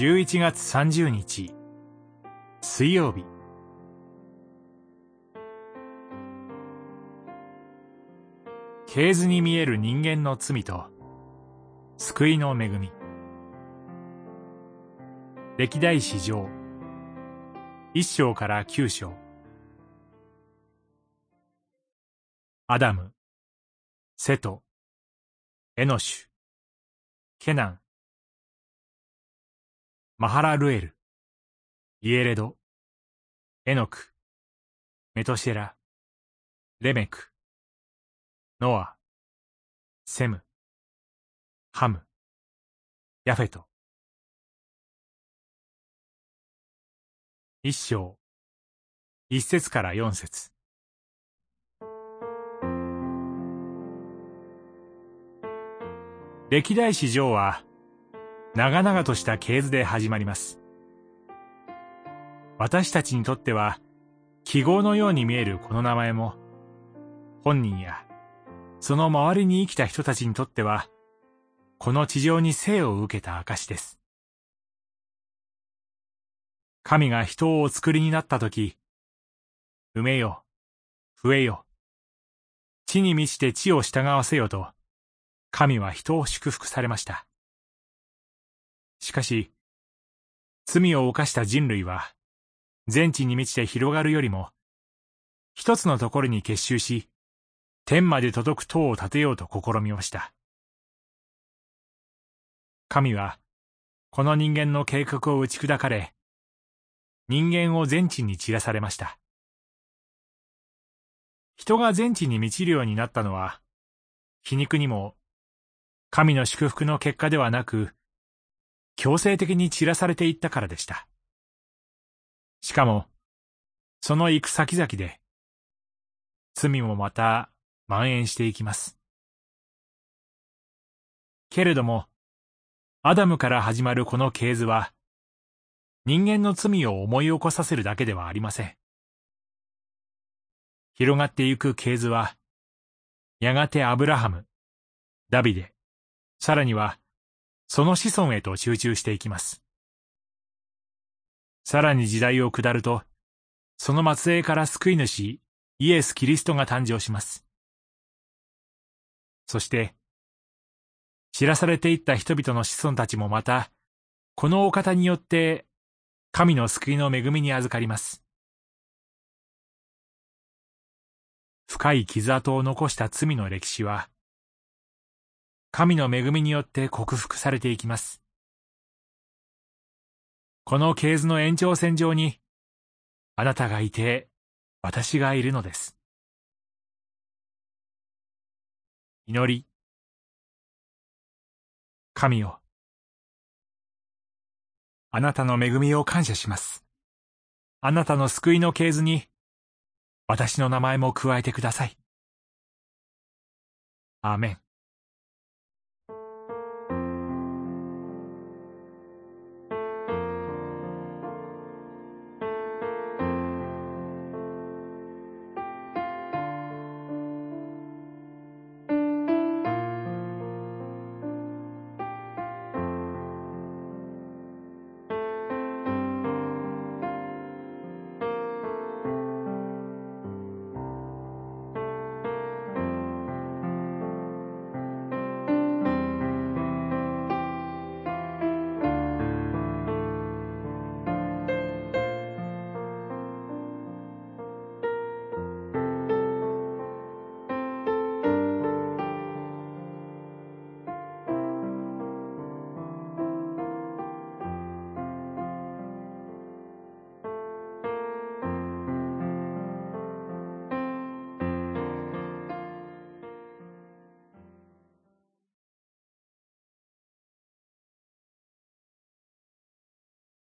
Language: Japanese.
11月30日。水曜日。系図に見える人間の罪と救いの恵み。歴代史上一章から九章。アダムセトエノシュケナン。マハラルエル、イエレド、エノク、メトシェラ、レメク、ノア、セム、ハム、ヤフェト。一章、一節から四節。歴代史上は、長々とした系図で始まります。私たちにとっては、記号のように見えるこの名前も、本人や、その周りに生きた人たちにとっては、この地上に生を受けた証です。神が人をお作りになったとき、埋めよ、増えよ、地に満ちて地を従わせよと、神は人を祝福されました。しかし、罪を犯した人類は、全地に満ちて広がるよりも、一つのところに結集し、天まで届く塔を建てようと試みました。神は、この人間の計画を打ち砕かれ、人間を全地に散らされました。人が全地に満ちるようになったのは、皮肉にも、神の祝福の結果ではなく、強制的に散らされていったからでした。しかも、その行く先々で、罪もまた蔓延していきます。けれども、アダムから始まるこの系図は、人間の罪を思い起こさせるだけではありません。広がってゆく系図は、やがてアブラハム、ダビデ、さらにはその子孫へと集中していきます。さらに時代を下ると、その末裔から救い主、イエス・キリストが誕生します。そして、知らされていった人々の子孫たちもまた、このお方によって、神の救いの恵みに預かります。深い傷跡を残した罪の歴史は、神の恵みによって克服されていきます。この系図の延長線上に、あなたがいて、私がいるのです。祈り。神よ。あなたの恵みを感謝します。あなたの救いの系図に、私の名前も加えてください。アーメン。